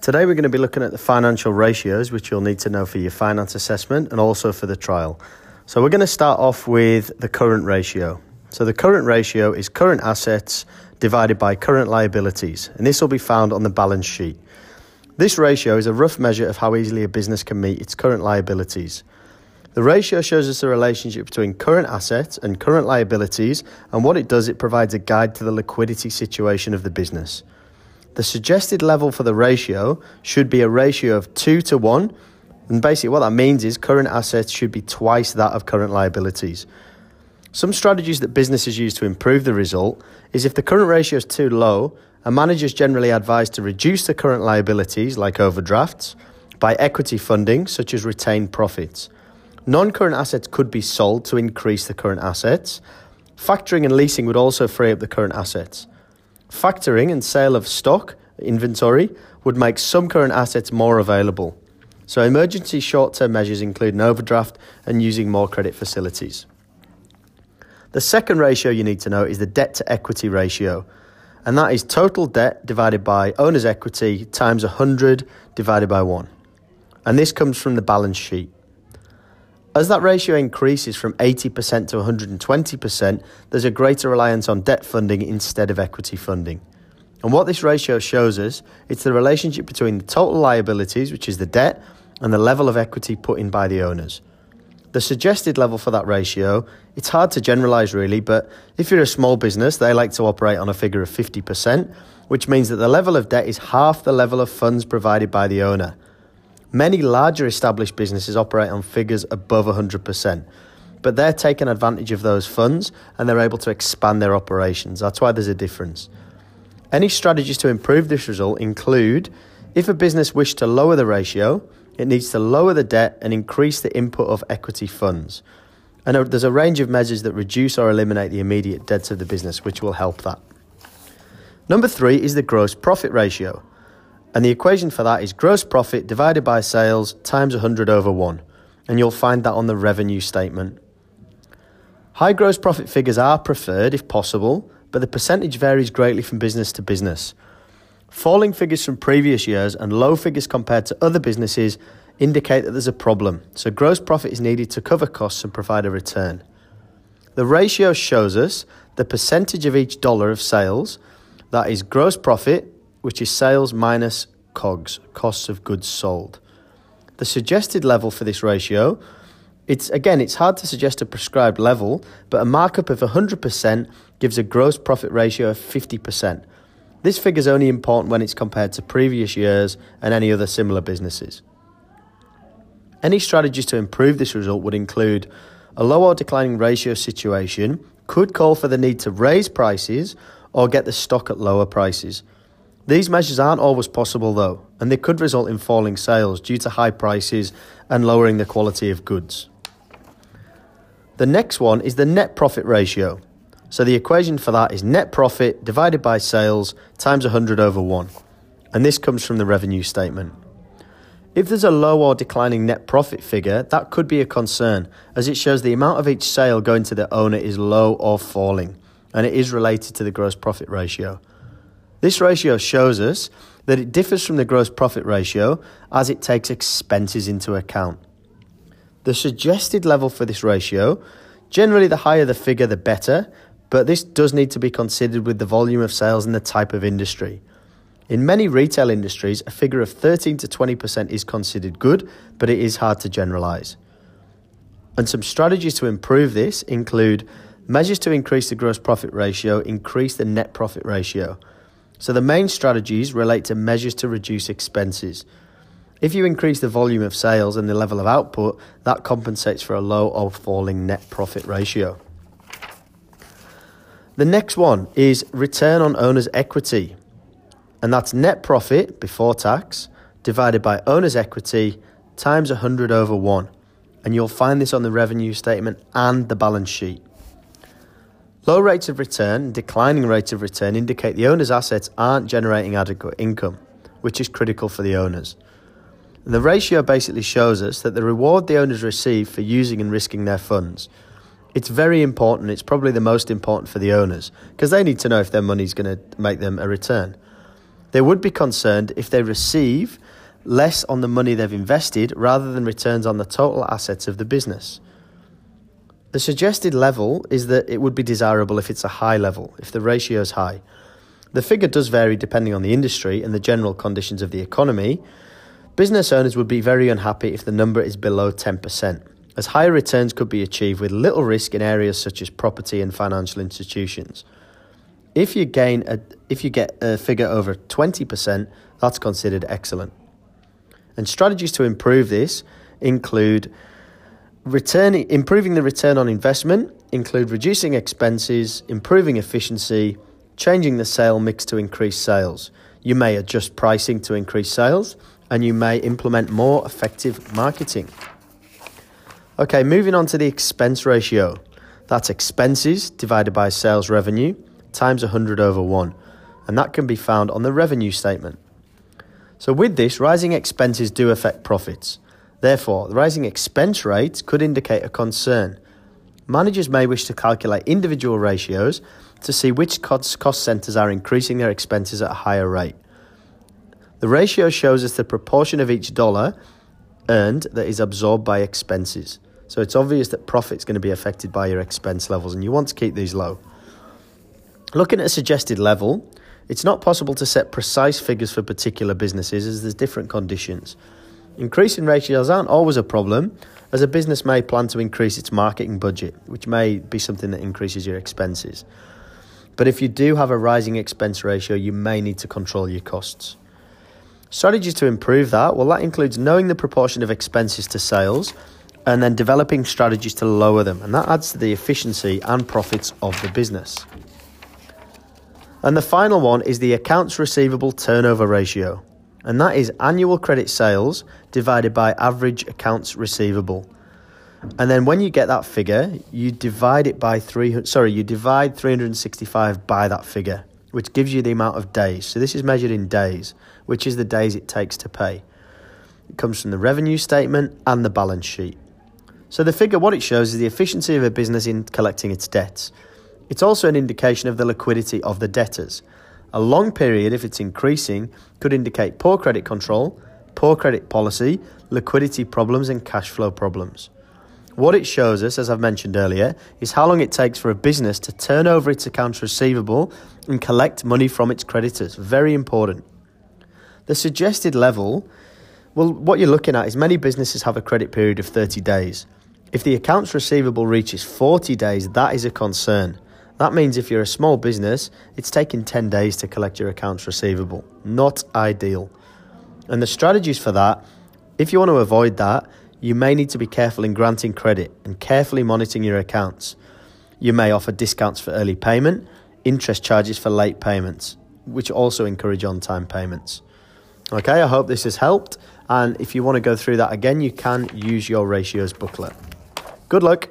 Today we're going to be looking at the financial ratios which you'll need to know for your finance assessment and also for the trial. So we're going to start off with the current ratio. So the current ratio is current assets divided by current liabilities and this will be found on the balance sheet. This ratio is a rough measure of how easily a business can meet its current liabilities. The ratio shows us the relationship between current assets and current liabilities, and what it does, it provides a guide to the liquidity situation of the business. The suggested level for the ratio should be a ratio of 2 to 1. And basically, what that means is current assets should be twice that of current liabilities. Some strategies that businesses use to improve the result is if the current ratio is too low, a manager is generally advised to reduce the current liabilities, like overdrafts, by equity funding, such as retained profits. Non current assets could be sold to increase the current assets. Factoring and leasing would also free up the current assets. Factoring and sale of stock inventory would make some current assets more available. So, emergency short term measures include an overdraft and using more credit facilities. The second ratio you need to know is the debt to equity ratio, and that is total debt divided by owner's equity times 100 divided by 1. And this comes from the balance sheet. As that ratio increases from 80% to 120%, there's a greater reliance on debt funding instead of equity funding. And what this ratio shows us, it's the relationship between the total liabilities, which is the debt, and the level of equity put in by the owners. The suggested level for that ratio, it's hard to generalize really, but if you're a small business, they like to operate on a figure of 50%, which means that the level of debt is half the level of funds provided by the owner. Many larger established businesses operate on figures above 100%, but they're taking advantage of those funds and they're able to expand their operations. That's why there's a difference. Any strategies to improve this result include if a business wished to lower the ratio, it needs to lower the debt and increase the input of equity funds. And uh, there's a range of measures that reduce or eliminate the immediate debts of the business, which will help that. Number three is the gross profit ratio. And the equation for that is gross profit divided by sales times 100 over 1. And you'll find that on the revenue statement. High gross profit figures are preferred if possible, but the percentage varies greatly from business to business. Falling figures from previous years and low figures compared to other businesses indicate that there's a problem, so gross profit is needed to cover costs and provide a return. The ratio shows us the percentage of each dollar of sales, that is gross profit which is sales minus COGS, costs of goods sold. The suggested level for this ratio, it's again, it's hard to suggest a prescribed level, but a markup of 100% gives a gross profit ratio of 50%. This figure is only important when it's compared to previous years and any other similar businesses. Any strategies to improve this result would include a low or declining ratio situation could call for the need to raise prices or get the stock at lower prices. These measures aren't always possible though, and they could result in falling sales due to high prices and lowering the quality of goods. The next one is the net profit ratio. So the equation for that is net profit divided by sales times 100 over 1. And this comes from the revenue statement. If there's a low or declining net profit figure, that could be a concern, as it shows the amount of each sale going to the owner is low or falling, and it is related to the gross profit ratio. This ratio shows us that it differs from the gross profit ratio as it takes expenses into account. The suggested level for this ratio, generally the higher the figure, the better, but this does need to be considered with the volume of sales and the type of industry. In many retail industries, a figure of 13 to 20% is considered good, but it is hard to generalize. And some strategies to improve this include measures to increase the gross profit ratio, increase the net profit ratio. So the main strategies relate to measures to reduce expenses. If you increase the volume of sales and the level of output, that compensates for a low or falling net profit ratio. The next one is return on owner's equity, and that's net profit before tax divided by owner's equity times 100 over 1. And you'll find this on the revenue statement and the balance sheet. Low rates of return and declining rates of return indicate the owner's assets aren't generating adequate income, which is critical for the owners. And the ratio basically shows us that the reward the owners receive for using and risking their funds. It's very important, it's probably the most important for the owners, because they need to know if their money is going to make them a return. They would be concerned if they receive less on the money they've invested rather than returns on the total assets of the business. The suggested level is that it would be desirable if it's a high level, if the ratio is high. The figure does vary depending on the industry and the general conditions of the economy. Business owners would be very unhappy if the number is below 10%, as higher returns could be achieved with little risk in areas such as property and financial institutions. If you gain a, if you get a figure over 20%, that's considered excellent. And strategies to improve this include improving the return on investment, include reducing expenses, improving efficiency, changing the sale mix to increase sales. You may adjust pricing to increase sales, and you may implement more effective marketing. Okay, moving on to the expense ratio. That's expenses divided by sales revenue times 100 over 1, and that can be found on the revenue statement. So, with this, rising expenses do affect profits. Therefore, the rising expense rates could indicate a concern. Managers may wish to calculate individual ratios to see which cost, centres are increasing their expenses at a higher rate. The ratio shows us the proportion of each dollar earned that is absorbed by expenses. So it's obvious that profit's going to be affected by your expense levels, and you want to keep these low. Looking at a suggested level, it's not possible to set precise figures for particular businesses as there's different conditions. Increasing ratios aren't always a problem, as a business may plan to increase its marketing budget, which may be something that increases your expenses. But if you do have a rising expense ratio, you may need to control your costs. Strategies to improve that, well, that includes knowing the proportion of expenses to sales and then developing strategies to lower them, and that adds to the efficiency and profits of the business. And the final one is the accounts receivable turnover ratio, and that is annual credit sales divided by average accounts receivable. And then when you get that figure, you divide it by 300 sorry, you divide 365 by that figure, which gives you the amount of days. So this is measured in days, which is the days it takes to pay. It comes from the revenue statement and the balance sheet. So the figure what it shows is the efficiency of a business in collecting its debts. It's also an indication of the liquidity of the debtors. A long period, if it's increasing, could indicate poor credit control, poor credit policy, liquidity problems, and cash flow problems. What it shows us, as I've mentioned earlier, is how long it takes for a business to turn over its accounts receivable and collect money from its creditors. Very important. The suggested level, well, what you're looking at is many businesses have a credit period of 30 days. If the accounts receivable reaches 40 days, that is a concern. That means if you're a small business, it's taking 10 days to collect your accounts receivable. Not ideal. And the strategies for that, if you want to avoid that, you may need to be careful in granting credit and carefully monitoring your accounts. You may offer discounts for early payment, interest charges for late payments, which also encourage on time payments. Okay, I hope this has helped. And if you want to go through that again, you can use your ratios booklet. Good luck.